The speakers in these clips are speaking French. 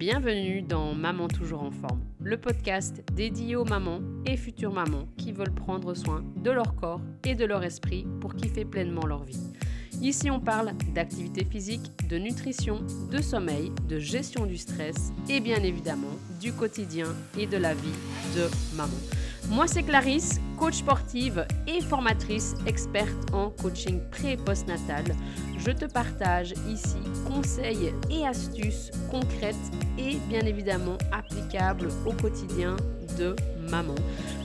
Bienvenue dans Maman toujours en forme, le podcast dédié aux mamans et futures mamans qui veulent prendre soin de leur corps et de leur esprit pour kiffer pleinement leur vie. Ici, on parle d'activité physique, de nutrition, de sommeil, de gestion du stress et bien évidemment du quotidien et de la vie de maman. Moi, c'est Clarisse, coach sportive et formatrice experte en coaching pré et postnatal. Je te partage ici conseils et astuces concrètes et bien évidemment applicables au quotidien de maman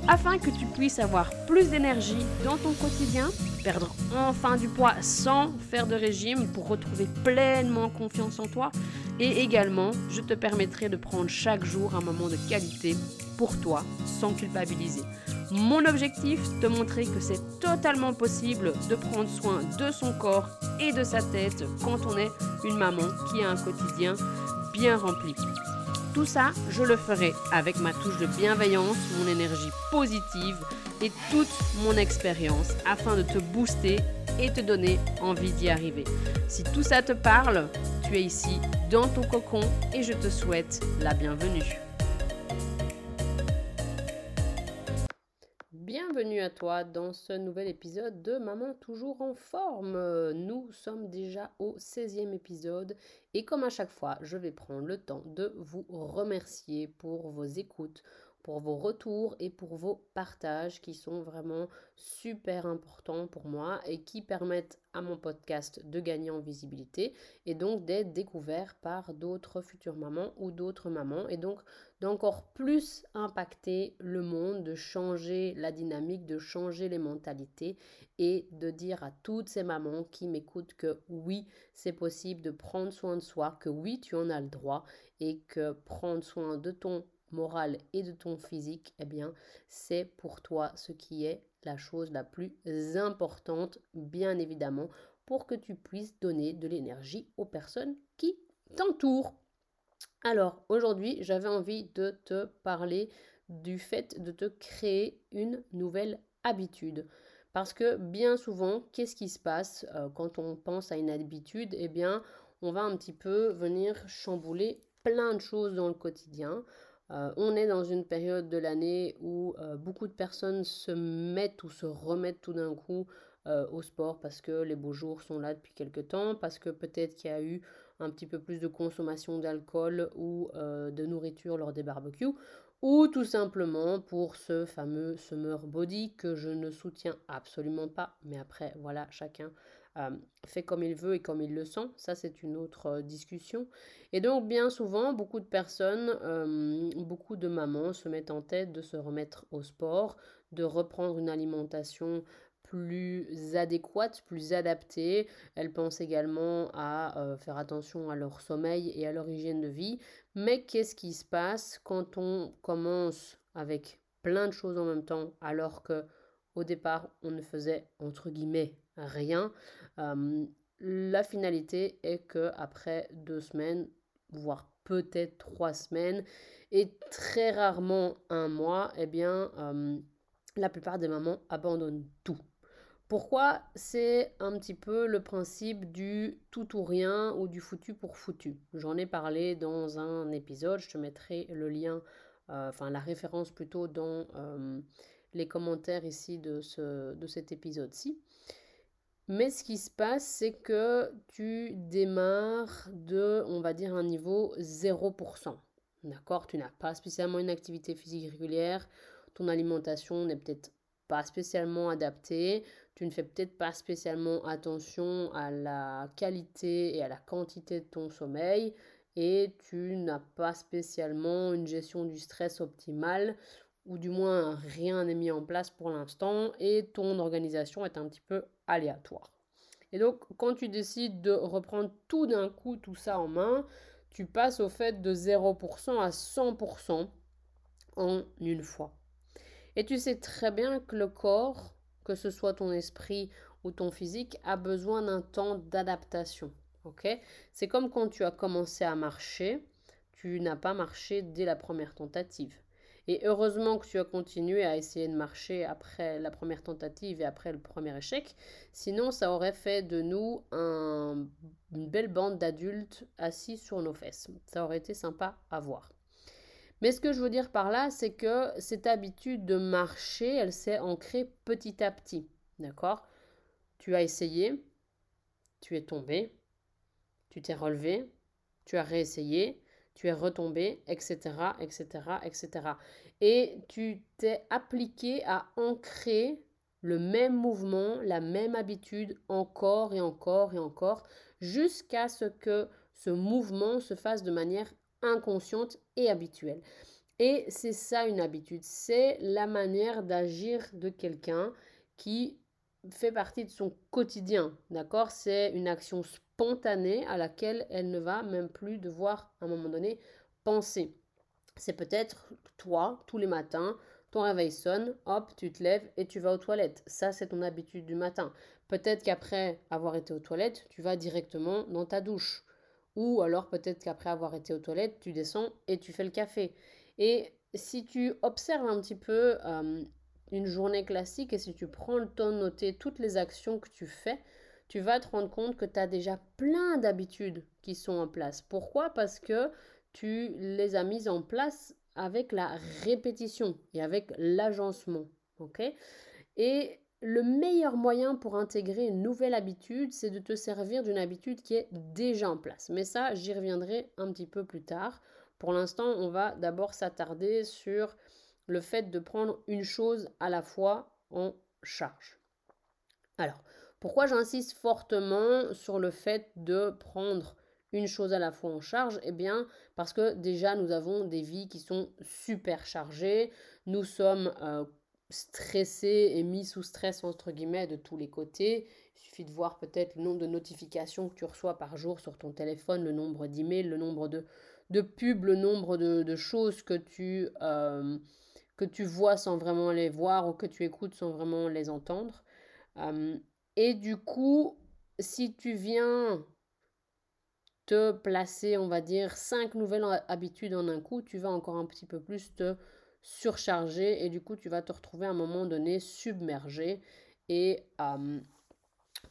afin que tu puisses avoir plus d'énergie dans ton quotidien, perdre enfin du poids sans faire de régime pour retrouver pleinement confiance en toi et également je te permettrai de prendre chaque jour un moment de qualité pour toi sans culpabiliser. Mon objectif, te montrer que c'est totalement possible de prendre soin de son corps et de sa tête quand on est une maman qui a un quotidien bien rempli. Tout ça, je le ferai avec ma touche de bienveillance, mon énergie positive et toute mon expérience afin de te booster et te donner envie d'y arriver. Si tout ça te parle, tu es ici dans ton cocon et je te souhaite la bienvenue. Toi dans ce nouvel épisode de Maman toujours en forme. Nous sommes déjà au 16e épisode et comme à chaque fois, je vais prendre le temps de vous remercier pour vos écoutes, pour vos retours et pour vos partages qui sont vraiment super importants pour moi et qui permettent à mon podcast de gagner en visibilité et donc d'être découvert par d'autres futures mamans ou d'autres mamans et donc d'encore plus impacter le monde, de changer la dynamique, de changer les mentalités et de dire à toutes ces mamans qui m'écoutent que oui, c'est possible de prendre soin de soi, que oui, tu en as le droit et que prendre soin de ton moral et de ton physique, eh bien, c'est pour toi ce qui est la chose la plus importante, bien évidemment, pour que tu puisses donner de l'énergie aux personnes qui t'entourent. Alors, aujourd'hui, j'avais envie de te parler du fait de te créer une nouvelle habitude. Parce que bien souvent, qu'est-ce qui se passe euh, quand on pense à une habitude? Eh bien, on va un petit peu venir chambouler plein de choses dans le quotidien. Euh, on est dans une période de l'année où euh, beaucoup de personnes se mettent ou se remettent tout d'un coup euh, au sport parce que les beaux jours sont là depuis quelques temps, parce que peut-être qu'il y a eu un petit peu plus de consommation d'alcool ou de nourriture lors des barbecues, ou tout simplement pour ce fameux summer body que je ne soutiens absolument pas. Mais après, voilà, chacun euh, fait comme il veut et comme il le sent. Ça, c'est une autre euh, discussion. Et donc, bien souvent, beaucoup de personnes, euh, beaucoup de mamans se mettent en tête de se remettre au sport, de reprendre une alimentation plus adéquate, plus adaptée. Elles pensent également à faire attention à leur sommeil et à leur hygiène de vie. Mais qu'est-ce qui se passe quand on commence avec plein de choses en même temps alors que au départ on ne faisait entre guillemets rien la finalité est que après deux semaines, voire peut-être trois semaines, et très rarement un mois, eh bien, la plupart des mamans abandonnent tout. Pourquoi? C'est un petit peu le principe du tout ou rien ou du foutu pour foutu. J'en ai parlé dans un épisode, je te mettrai le lien, euh, enfin la référence plutôt dans les commentaires ici de, ce, de cet épisode-ci. Mais ce qui se passe, c'est que tu démarres de, on va dire, un niveau 0%. D'accord? Tu n'as pas spécialement une activité physique régulière. Ton alimentation n'est peut-être pas spécialement adaptée. Tu ne fais peut-être pas spécialement attention à la qualité et à la quantité de ton sommeil. Et tu n'as pas spécialement une gestion du stress optimale ou du moins rien n'est mis en place pour l'instant et ton organisation est un petit peu aléatoire. Et donc quand tu décides de reprendre tout d'un coup tout ça en main, tu passes au fait de 0% à 100% en une fois. Et tu sais très bien que le corps, que ce soit ton esprit ou ton physique, a besoin d'un temps d'adaptation. C'est comme quand tu as commencé à marcher, tu n'as pas marché dès la première tentative. Et heureusement que tu as continué à essayer de marcher après la première tentative et après le premier échec. Sinon, ça aurait fait de nous une belle bande d'adultes assis sur nos fesses. Ça aurait été sympa à voir. Mais ce que je veux dire par là, c'est que cette habitude de marcher, elle s'est ancrée petit à petit. D'accord? Tu as essayé, tu es tombé, tu t'es relevé, tu as réessayé, tu es retombé, etc., etc., etc. Et tu t'es appliqué à ancrer le même mouvement, la même habitude encore et encore et encore, jusqu'à ce que ce mouvement se fasse de manière inconsciente et habituelle. Et c'est ça une habitude, c'est la manière d'agir de quelqu'un qui fait partie de son quotidien, d'accord? C'est une action spontanée à laquelle elle ne va même plus devoir à un moment donné penser. C'est peut-être toi, tous les matins, ton réveil sonne, hop, tu te lèves et tu vas aux toilettes. Ça, c'est ton habitude du matin. Peut-être qu'après avoir été aux toilettes, tu vas directement dans ta douche. Ou alors peut-être qu'après avoir été aux toilettes, tu descends et tu fais le café. Et si tu observes un petit peu euh, une journée classique et si tu prends le temps de noter toutes les actions que tu fais, tu vas te rendre compte que tu as déjà plein d'habitudes qui sont en place. Pourquoi? Parce que tu les as mises en place avec la répétition et avec l'agencement. et le meilleur moyen pour intégrer une nouvelle habitude, c'est de te servir d'une habitude qui est déjà en place. Mais ça, j'y reviendrai un petit peu plus tard. Pour l'instant, on va d'abord s'attarder sur le fait de prendre une chose à la fois en charge. Alors, pourquoi j'insiste fortement sur le fait de prendre une chose à la fois en charge? Eh bien, parce que déjà, nous avons des vies qui sont super chargées. Nous sommes euh, stressés et mis sous stress, entre guillemets, de tous les côtés. Il suffit de voir peut-être le nombre de notifications que tu reçois par jour sur ton téléphone, le nombre d'emails, le nombre de, de pubs, le nombre de, choses que tu, euh, que tu vois sans vraiment les voir ou que tu écoutes sans vraiment les entendre. Et du coup, si tu viens te placer, on va dire, cinq nouvelles habitudes en un coup, tu vas encore un petit peu plus te surcharger et du coup, tu vas te retrouver à un moment donné submergé. Et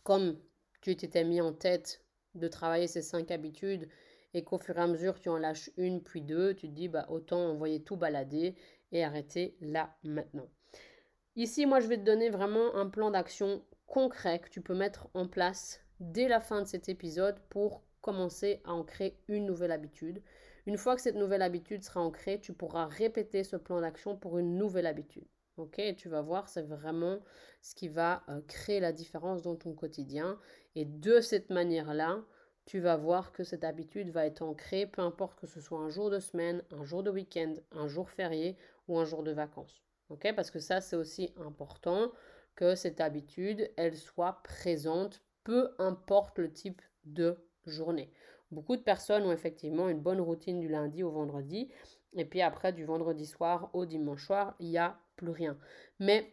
comme tu t'étais mis en tête de travailler ces cinq habitudes et qu'au fur et à mesure tu en lâches une puis deux, tu te dis bah autant envoyer tout balader et arrêter là maintenant. Ici, moi je vais te donner vraiment un plan d'action concret que tu peux mettre en place dès la fin de cet épisode pour commencer à ancrer une nouvelle habitude. Une fois que cette nouvelle habitude sera ancrée, tu pourras répéter ce plan d'action pour une nouvelle habitude. Ok, tu vas voir, c'est vraiment ce qui va euh, créer la différence dans ton quotidien. Et de cette manière-là, tu vas voir que cette habitude va être ancrée, peu importe que ce soit un jour de semaine, un jour de week-end, un jour férié ou un jour de vacances. Parce que ça, c'est aussi important que cette habitude, elle soit présente, peu importe le type de journée. Beaucoup de personnes ont effectivement une bonne routine du lundi au vendredi, et puis après, du vendredi soir au dimanche soir, il n'y a plus rien. Mais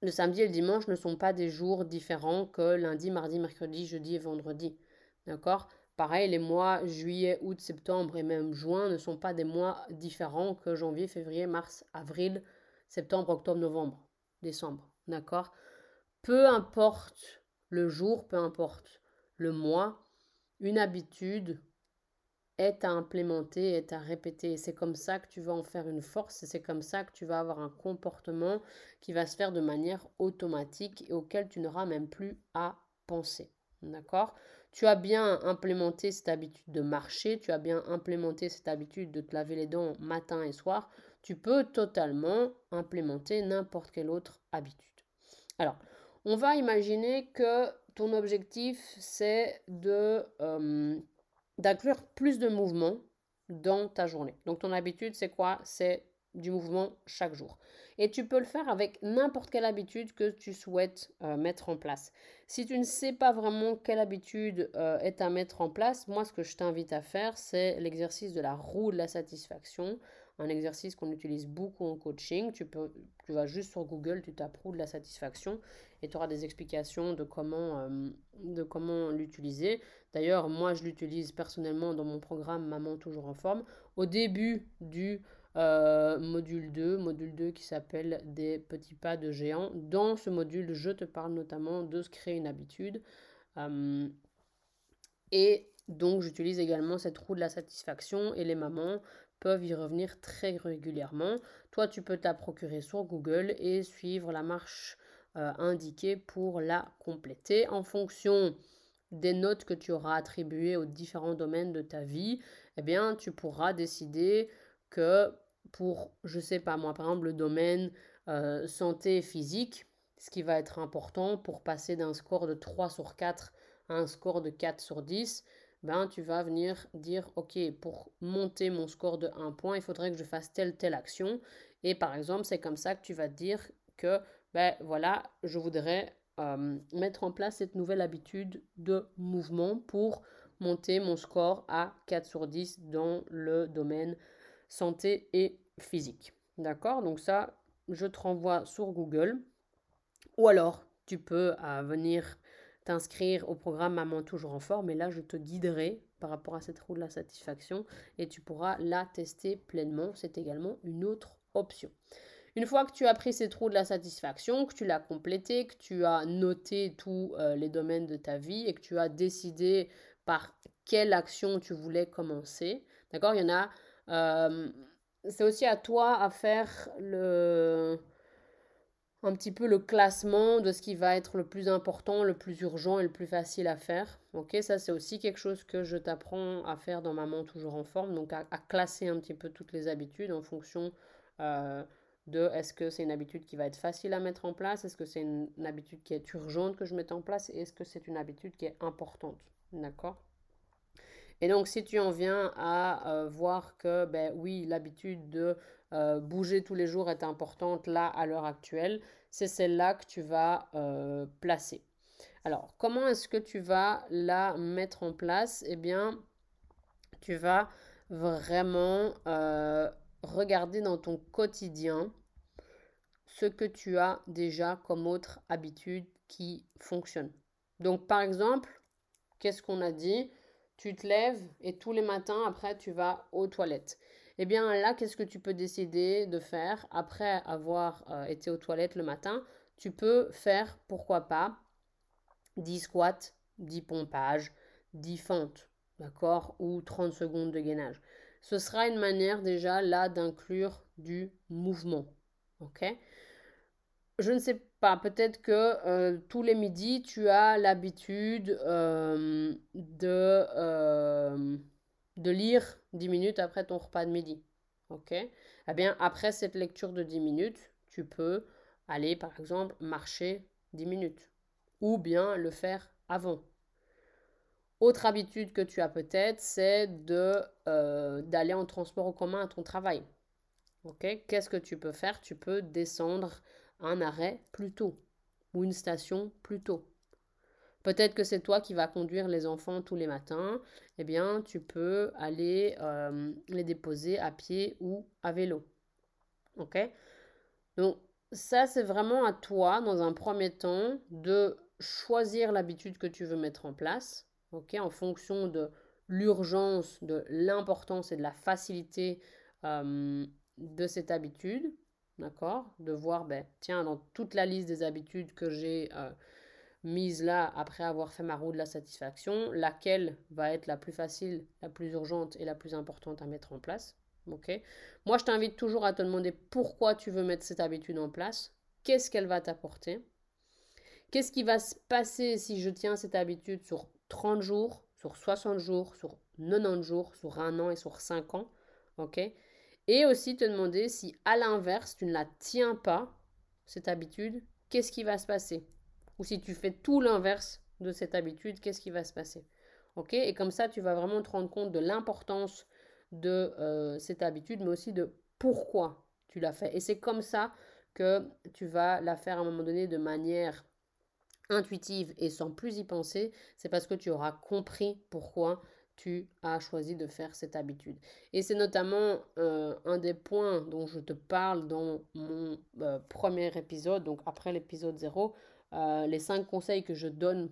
le samedi et le dimanche ne sont pas des jours différents que lundi, mardi, mercredi, jeudi et vendredi. D'accord? Pareil, les mois juillet, août, septembre et même juin ne sont pas des mois différents que janvier, février, mars, avril, septembre, octobre, novembre, décembre. D'accord? Peu importe le jour, peu importe le mois, une habitude est à implémenter, est à répéter. C'est comme ça que tu vas en faire une force et c'est comme ça que tu vas avoir un comportement qui va se faire de manière automatique et auquel tu n'auras même plus à penser. D'accord? Tu as bien implémenté cette habitude de marcher, tu as bien implémenté cette habitude de te laver les dents matin et soir, tu peux totalement implémenter n'importe quelle autre habitude. Alors, on va imaginer que ton objectif, c'est de euh, d'inclure plus de mouvement dans ta journée. Donc, ton habitude, c'est quoi? C'est du mouvement chaque jour. Et tu peux le faire avec n'importe quelle habitude que tu souhaites euh, mettre en place. Si tu ne sais pas vraiment quelle habitude euh, est à mettre en place, moi ce que je t'invite à faire, c'est l'exercice de la roue de la satisfaction. un exercice qu'on utilise beaucoup en coaching. Tu, vas juste sur Google, tu tapes de la satisfaction et tu auras des explications de comment, euh, de comment l'utiliser. D'ailleurs, moi, je l'utilise personnellement dans mon programme Maman toujours en forme. Au début du euh, module 2, module 2 qui s'appelle des petits pas de géant. Dans ce module, je te parle notamment de se créer une habitude. Euh, et donc, j'utilise également cette roue de la satisfaction et les mamans peuvent y revenir très régulièrement. Toi, tu peux te la procurer sur Google et suivre la marche euh, indiquée pour la compléter en fonction des notes que tu auras attribuées aux différents domaines de ta vie. Eh bien, tu pourras décider que pour, je sais pas moi, par exemple, le domaine euh, santé physique, ce qui va être important pour passer d'un score de 3 sur 4 à un score de 4 sur 10, ben, tu vas venir dire, OK, pour monter mon score de 1 point, il faudrait que je fasse telle, telle action. Et par exemple, c'est comme ça que tu vas dire que, ben voilà, je voudrais euh, mettre en place cette nouvelle habitude de mouvement pour monter mon score à 4 sur 10 dans le domaine santé et physique. D'accord? Donc ça, je te renvoie sur Google. Ou alors, tu peux euh, venir t'inscrire au programme Maman toujours en forme. Et là, je te guiderai par rapport à cette roue de la satisfaction et tu pourras la tester pleinement. C'est également une autre option. Une fois que tu as pris cette roue de la satisfaction, que tu l'as complétée, que tu as noté tous euh, les domaines de ta vie et que tu as décidé par quelle action tu voulais commencer, d'accord? Il y en a. Euh, c'est aussi à toi à faire le, un petit peu le classement de ce qui va être le plus important, le plus urgent et le plus facile à faire. Ok, ça c'est aussi quelque chose que je t'apprends à faire dans Maman toujours en forme, donc à, classer un petit peu toutes les habitudes en fonction euh, de est-ce que c'est une habitude qui va être facile à mettre en place, est-ce que c'est une, habitude qui est urgente que je mette en place et est-ce que c'est une habitude qui est importante. D'accord? Et donc, si tu en viens à euh, voir que, ben oui, l'habitude de euh, bouger tous les jours est importante là, à l'heure actuelle, c'est celle-là que tu vas euh, placer. Alors, comment est-ce que tu vas la mettre en place? Eh bien, tu vas vraiment regarder dans ton quotidien ce que tu as déjà comme autre habitude qui fonctionne. Donc, par exemple, qu'est-ce qu'on a dit? Tu te lèves et tous les matins, après, tu vas aux toilettes. Eh bien là, qu'est-ce que tu peux décider de faire après avoir euh, été aux toilettes le matin? Tu peux faire, pourquoi pas, 10 squats, 10 pompages, 10 fentes, d'accord Ou 30 secondes de gainage. Ce sera une manière déjà là d'inclure du mouvement, ok? Je ne sais pas peut-être que euh, tous les midis, tu as l'habitude euh, de, euh, de lire 10 minutes après ton repas de midi. OK? Eh bien, après cette lecture de 10 minutes, tu peux aller, par exemple, marcher 10 minutes. Ou bien le faire avant. Autre habitude que tu as peut-être, c'est d'aller en transport en commun à ton travail. OK? Qu'est-ce que tu peux faire? Tu peux descendre un arrêt plus tôt ou une station plus tôt. Peut-être que c'est toi qui vas conduire les enfants tous les matins. Eh bien, tu peux aller euh, les déposer à pied ou à vélo. OK? Donc, ça, c'est vraiment à toi, dans un premier temps, de choisir l'habitude que tu veux mettre en place. OK? En fonction de l'urgence, de l'importance et de la facilité euh, de cette habitude. D'accord? De voir, ben, tiens, dans toute la liste des habitudes que j'ai euh, mises là, après avoir fait ma roue de la satisfaction, laquelle va être la plus facile, la plus urgente et la plus importante à mettre en place? Moi, je t'invite toujours à te demander pourquoi tu veux mettre cette habitude en place. Qu'est-ce qu'elle va t'apporter? Qu'est-ce qui va se passer si je tiens cette habitude sur 30 jours, sur 60 jours, sur 90 jours, sur un an et sur 5 ans? Et aussi te demander si à l'inverse, tu ne la tiens pas, cette habitude, qu'est-ce qui va se passer? Ou si tu fais tout l'inverse de cette habitude, qu'est-ce qui va se passer? Ok? Et comme ça, tu vas vraiment te rendre compte de l'importance de euh, cette habitude, mais aussi de pourquoi tu l'as fait. Et c'est comme ça que tu vas la faire à un moment donné de manière intuitive et sans plus y penser. C'est parce que tu auras compris pourquoi tu as choisi de faire cette habitude. Et c'est notamment euh, un des points dont je te parle dans mon euh, premier épisode, donc après l'épisode 0, euh, les cinq conseils que je donne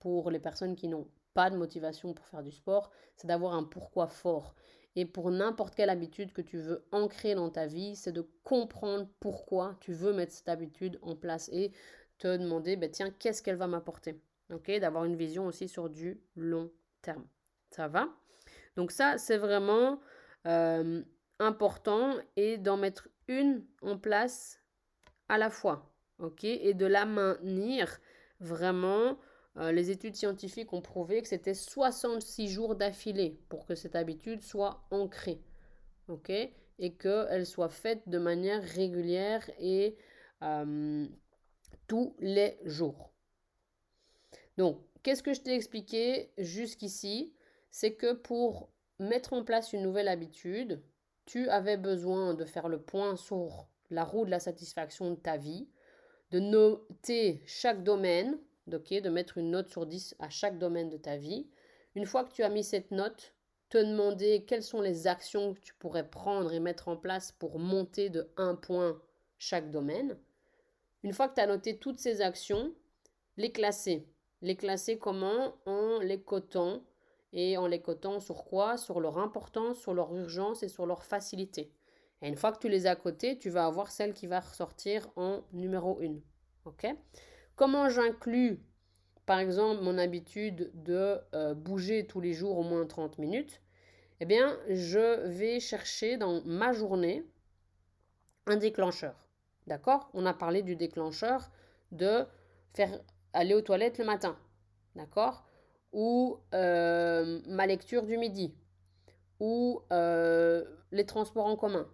pour les personnes qui n'ont pas de motivation pour faire du sport, c'est d'avoir un pourquoi fort. Et pour n'importe quelle habitude que tu veux ancrer dans ta vie, c'est de comprendre pourquoi tu veux mettre cette habitude en place et te demander, ben, tiens, qu'est-ce qu'elle va m'apporter? D'avoir une vision aussi sur du long terme. Ça va Donc ça, c'est vraiment euh, important et d'en mettre une en place à la fois. Ok, et de la maintenir vraiment euh, les études scientifiques ont prouvé que c'était 66 jours d'affilée pour que cette habitude soit ancrée. OK Et qu'elle soit faite de manière régulière et euh, tous les jours. Donc, qu'est-ce que je t'ai expliqué jusqu'ici? C'est que pour mettre en place une nouvelle habitude, tu avais besoin de faire le point sur la roue de la satisfaction de ta vie, de noter chaque domaine de mettre une note sur 10 à chaque domaine de ta vie. Une fois que tu as mis cette note, te demander quelles sont les actions que tu pourrais prendre et mettre en place pour monter de un point chaque domaine. Une fois que tu as noté toutes ces actions, les classer. Les classer comment? En les cotant. Et en les cotant sur quoi? Sur leur importance, sur leur urgence et sur leur facilité. Et une fois que tu les as cotées, tu vas avoir celle qui va ressortir en numéro 1. OK? Comment j'inclus, par exemple, mon habitude de euh, bouger tous les jours au moins 30 minutes? Eh bien, je vais chercher dans ma journée un déclencheur. D'accord? On a parlé du déclencheur de faire aller aux toilettes le matin. D'accord? Ou euh, ma lecture du midi. Ou euh, les transports en commun.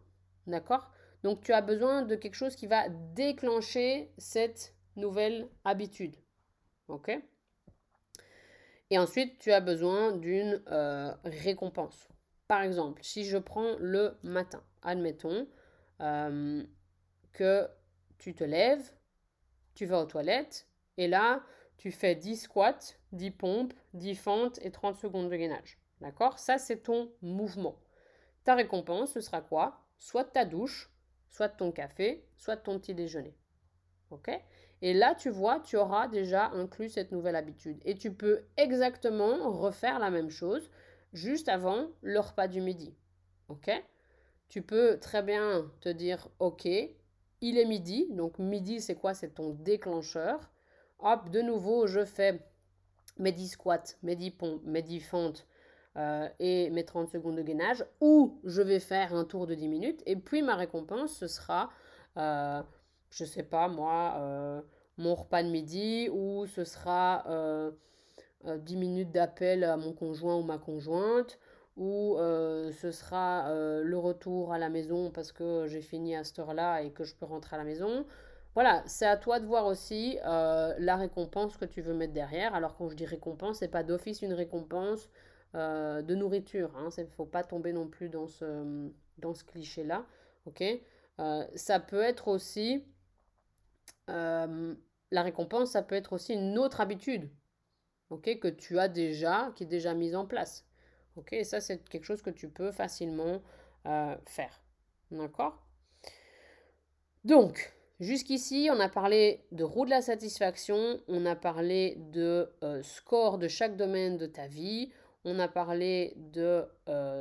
D'accord? Donc tu as besoin de quelque chose qui va déclencher cette nouvelle habitude. OK? Et ensuite, tu as besoin d'une euh, récompense. Par exemple, si je prends le matin, admettons que tu te lèves, tu vas aux toilettes, et là, tu fais 10 squats, 10 pompes, 10 fentes et 30 secondes de gainage. D'accord? Ça, c'est ton mouvement. Ta récompense, ce sera quoi? Soit ta douche, soit ton café, soit ton petit déjeuner. OK? Et là, tu vois, tu auras déjà inclus cette nouvelle habitude. Et tu peux exactement refaire la même chose juste avant le repas du midi. OK? Tu peux très bien te dire, OK, il est midi. Donc midi, c'est quoi? C'est ton déclencheur. Hop, de nouveau, je fais mes 10 squats, mes 10 pompes, mes 10 fentes euh, et mes 30 secondes de gainage. Ou je vais faire un tour de 10 minutes. Et puis ma récompense, ce sera... Euh, je sais pas moi, euh, mon repas de midi ou ce sera 10 euh, euh, minutes d'appel à mon conjoint ou ma conjointe ou ce sera le retour à la maison parce que j'ai fini à cette heure-là et que je peux rentrer à la maison. Voilà, c'est à toi de voir aussi la récompense que tu veux mettre derrière. Alors quand je dis récompense, c'est pas d'office une récompense de nourriture. Il hein. ne faut pas tomber non plus dans ce, cliché-là. ok? Ça peut être aussi euh, la récompense, ça peut être aussi une autre habitude ok, que tu as déjà, qui est déjà mise en place. ok, ça, c'est quelque chose que tu peux facilement euh, faire. D'accord? Donc, jusqu'ici, on a parlé de roue de la satisfaction, on a parlé de euh, score de chaque domaine de ta vie, on a parlé de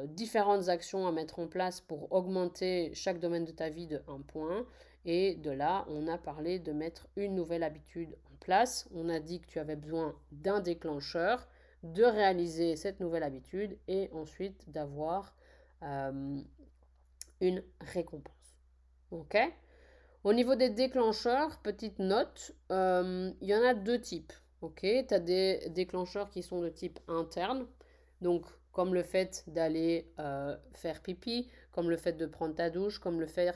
différentes actions à mettre en place pour augmenter chaque domaine de ta vie de un point. Et de là, on a parlé de mettre une nouvelle habitude en place. On a dit que tu avais besoin d'un déclencheur, de réaliser cette nouvelle habitude et ensuite d'avoir euh, une récompense. OK? Au niveau des déclencheurs, petite note, euh, il y en a deux types. OK? Tu as des déclencheurs qui sont de type interne. Donc, comme le fait d'aller euh, faire pipi, comme le fait de prendre ta douche, comme le fait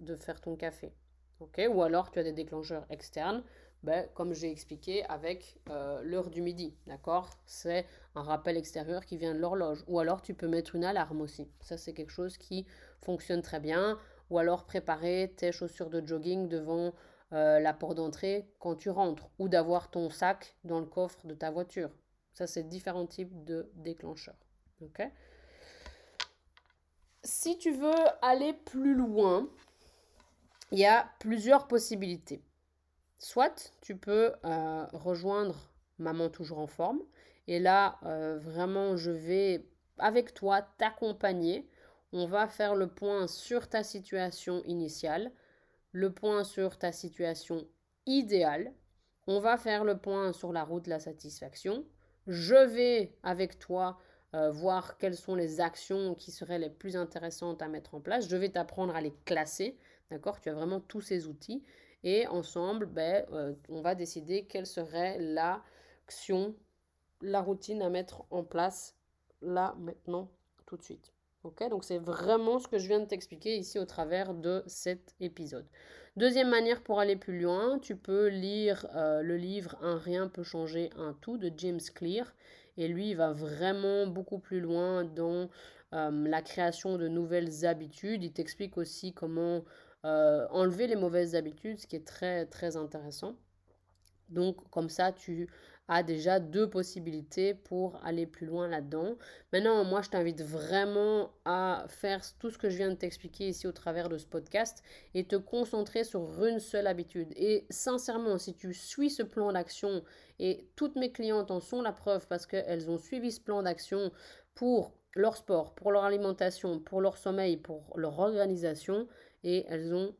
de, faire ton café. ok? Ou alors tu as des déclencheurs externes, ben, comme j'ai expliqué avec euh, l'heure du midi. D'accord? C'est un rappel extérieur qui vient de l'horloge. Ou alors tu peux mettre une alarme aussi. Ça, c'est quelque chose qui fonctionne très bien. Ou alors préparer tes chaussures de jogging devant euh, la porte d'entrée quand tu rentres. Ou d'avoir ton sac dans le coffre de ta voiture. Ça, c'est différents types de déclencheurs. Si tu veux aller plus loin, il y a plusieurs possibilités. Soit tu peux euh, rejoindre Maman toujours en forme. Et là, euh, vraiment, je vais avec toi t'accompagner. On va faire le point sur ta situation initiale, le point sur ta situation idéale. On va faire le point sur la route de la satisfaction. Je vais avec toi euh, voir quelles sont les actions qui seraient les plus intéressantes à mettre en place. Je vais t'apprendre à les classer. D'accord? Tu as vraiment tous ces outils. Et ensemble, ben, euh, on va décider quelle serait l'action, la routine à mettre en place là, maintenant, tout de suite. Donc c'est vraiment ce que je viens de t'expliquer ici au travers de cet épisode. Deuxième manière pour aller plus loin, tu peux lire euh, le livre Un rien peut changer un tout de James Clear. Et lui, il va vraiment beaucoup plus loin dans euh, la création de nouvelles habitudes. Il t'explique aussi comment euh, enlever les mauvaises habitudes, ce qui est très très intéressant. Donc comme ça, tu as déjà deux possibilités pour aller plus loin là-dedans. Maintenant, moi, je t'invite vraiment à faire tout ce que je viens de t'expliquer ici au travers de ce podcast et te concentrer sur une seule habitude. Et sincèrement, si tu suis ce plan d'action, et toutes mes clientes en sont la preuve parce qu'elles ont suivi ce plan d'action pour leur sport, pour leur alimentation, pour leur sommeil, pour leur organisation, et elles ont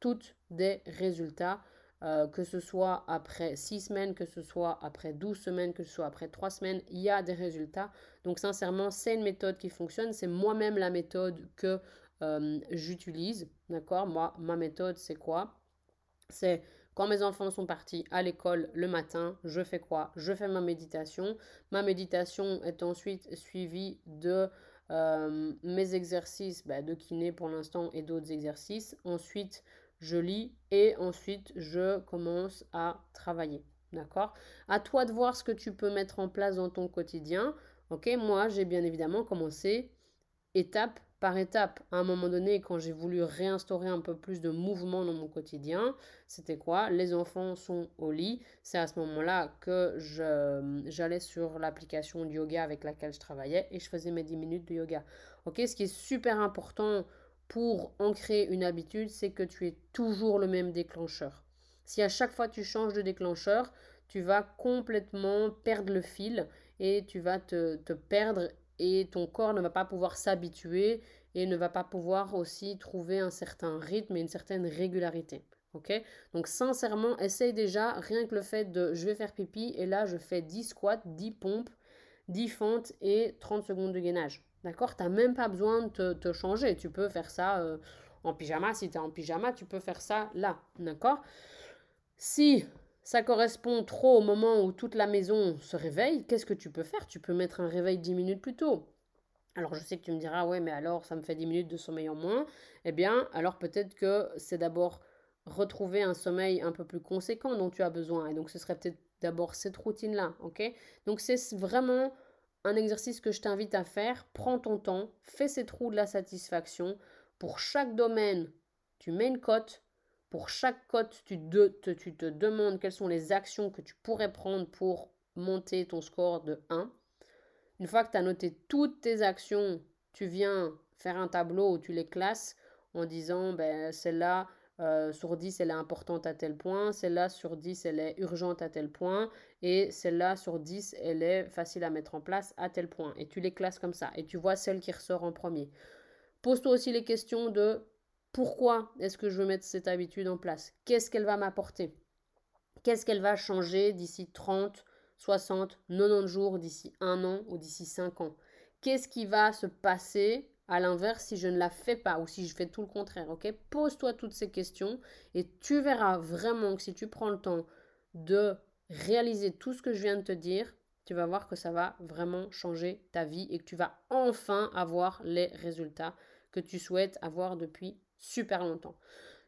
toutes des résultats, euh, que ce soit après 6 semaines, que ce soit après 12 semaines, que ce soit après 3 semaines, il y a des résultats. Donc sincèrement, c'est une méthode qui fonctionne. C'est moi-même la méthode que euh, j'utilise. D'accord? Moi, ma méthode, c'est quoi? C'est quand mes enfants sont partis à l'école le matin, je fais quoi? Je fais ma méditation. Ma méditation est ensuite suivie de euh, mes exercices bah, de kiné pour l'instant et d'autres exercices. Ensuite, je lis et ensuite je commence à travailler. D'accord? À toi de voir ce que tu peux mettre en place dans ton quotidien. Ok, moi j'ai bien évidemment commencé étape par étape. À un moment donné, quand j'ai voulu réinstaurer un peu plus de mouvement dans mon quotidien, c'était quoi? Les enfants sont au lit. C'est à ce moment-là que j'allais sur l'application de yoga avec laquelle je travaillais et je faisais mes 10 minutes de yoga. Ok, ce qui est super important pour ancrer une habitude, c'est que tu es toujours le même déclencheur. Si à chaque fois tu changes de déclencheur, tu vas complètement perdre le fil et tu vas te, te perdre et ton corps ne va pas pouvoir s'habituer et ne va pas pouvoir aussi trouver un certain rythme et une certaine régularité. Donc sincèrement, essaye déjà rien que le fait de je vais faire pipi et là je fais 10 squats, 10 pompes, 10 fentes et 30 secondes de gainage. D'accord? Tu n'as même pas besoin de te, changer. Tu peux faire ça euh, en pyjama. Si tu es en pyjama, tu peux faire ça là. D'accord? Si ça correspond trop au moment où toute la maison se réveille, qu'est-ce que tu peux faire? Tu peux mettre un réveil 10 minutes plus tôt. Alors je sais que tu me diras, ouais, mais alors ça me fait 10 minutes de sommeil en moins. Eh bien, alors peut-être que c'est d'abord retrouver un sommeil un peu plus conséquent dont tu as besoin. Et donc ce serait peut-être d'abord cette routine-là, ok? Donc c'est vraiment un exercice que je t'invite à faire. Prends ton temps, fais ces trous de la satisfaction. Pour chaque domaine, tu mets une cote pour chaque cote, tu, te demandes quelles sont les actions que tu pourrais prendre pour monter ton score de 1. Une fois que tu as noté toutes tes actions, tu viens faire un tableau où tu les classes en disant ben, celle-là euh, sur 10 elle est importante à tel point, celle-là sur 10 elle est urgente à tel point et celle-là sur 10 elle est facile à mettre en place à tel point. Et tu les classes comme ça et tu vois celle qui ressort en premier. Pose-toi aussi les questions de pourquoi est-ce que je veux mettre cette habitude en place? Qu'est-ce qu'elle va m'apporter? Qu'est-ce qu'elle va changer d'ici 30, 60, 90 jours, d'ici un an ou d'ici 5 ans? Qu'est-ce qui va se passer à l'inverse si je ne la fais pas ou si je fais tout le contraire Ok Pose-toi toutes ces questions et tu verras vraiment que si tu prends le temps de réaliser tout ce que je viens de te dire, tu vas voir que ça va vraiment changer ta vie et que tu vas enfin avoir les résultats que tu souhaites avoir depuis super longtemps.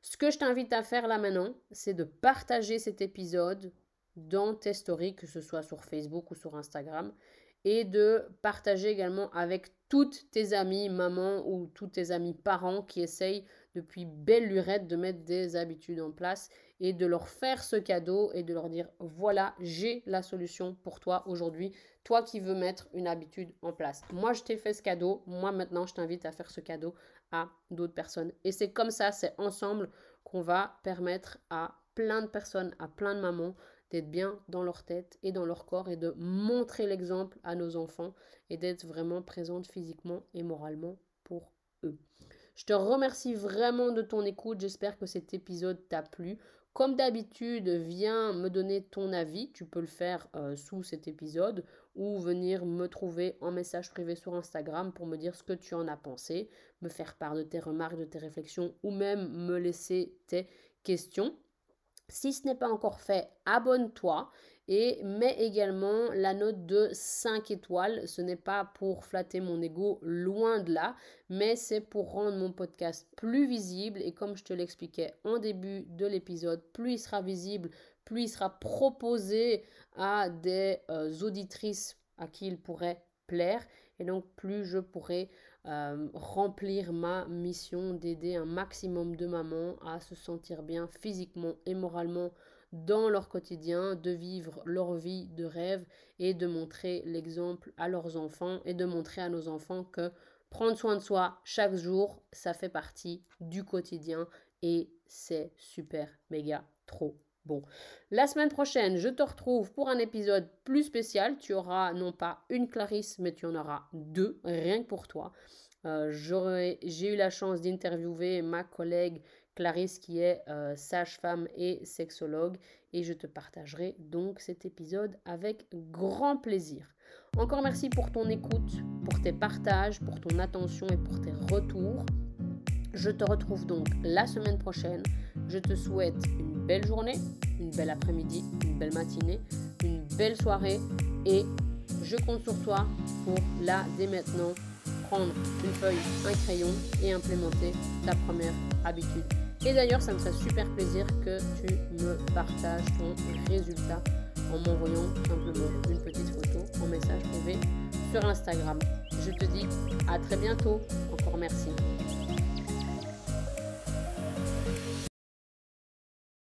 Ce que je t'invite à faire là maintenant, c'est de partager cet épisode dans tes stories, que ce soit sur Facebook ou sur Instagram, et de partager également avec toutes tes amies mamans ou tous tes amis parents qui essayent depuis belle lurette de mettre des habitudes en place et de leur faire ce cadeau et de leur dire voilà, j'ai la solution pour toi aujourd'hui, toi qui veux mettre une habitude en place. Moi, je t'ai fait ce cadeau, moi maintenant, je t'invite à faire ce cadeau à d'autres personnes. Et c'est comme ça, c'est ensemble qu'on va permettre à plein de personnes, à plein de mamans d'être bien dans leur tête et dans leur corps et de montrer l'exemple à nos enfants et d'être vraiment présente physiquement et moralement pour eux. Je te remercie vraiment de ton écoute. J'espère que cet épisode t'a plu. Comme d'habitude, viens me donner ton avis. Tu peux le faire euh, sous cet épisode ou venir me trouver en message privé sur Instagram pour me dire ce que tu en as pensé, me faire part de tes remarques, de tes réflexions ou même me laisser tes questions. Si ce n'est pas encore fait, abonne-toi et mets également la note de 5 étoiles. Ce n'est pas pour flatter mon ego, loin de là, mais c'est pour rendre mon podcast plus visible. Et comme je te l'expliquais en début de l'épisode, plus il sera visible, plus il sera proposé à des euh, auditrices à qui il pourrait plaire. Et donc, plus je pourrai euh, remplir ma mission d'aider un maximum de mamans à se sentir bien physiquement et moralement dans leur quotidien, de vivre leur vie de rêve et de montrer l'exemple à leurs enfants et de montrer à nos enfants que prendre soin de soi chaque jour, ça fait partie du quotidien et c'est super méga trop Bon, la semaine prochaine, je te retrouve pour un épisode plus spécial. Tu auras non pas une Clarisse, mais tu en auras deux, rien que pour toi. Euh, j'ai eu la chance d'interviewer ma collègue Clarisse qui est euh, sage-femme et sexologue et je te partagerai donc cet épisode avec grand plaisir. Encore merci pour ton écoute, pour tes partages, pour ton attention et pour tes retours. Je te retrouve donc la semaine prochaine. Je te souhaite une belle journée, une belle après-midi, une belle matinée, une belle soirée et je compte sur toi pour là, dès maintenant, prendre une feuille, un crayon et implémenter ta première habitude. Et d'ailleurs, ça me ferait super plaisir que tu me partages ton résultat en m'envoyant simplement une petite photo en message privé sur Instagram. Je te dis à très bientôt. Encore merci.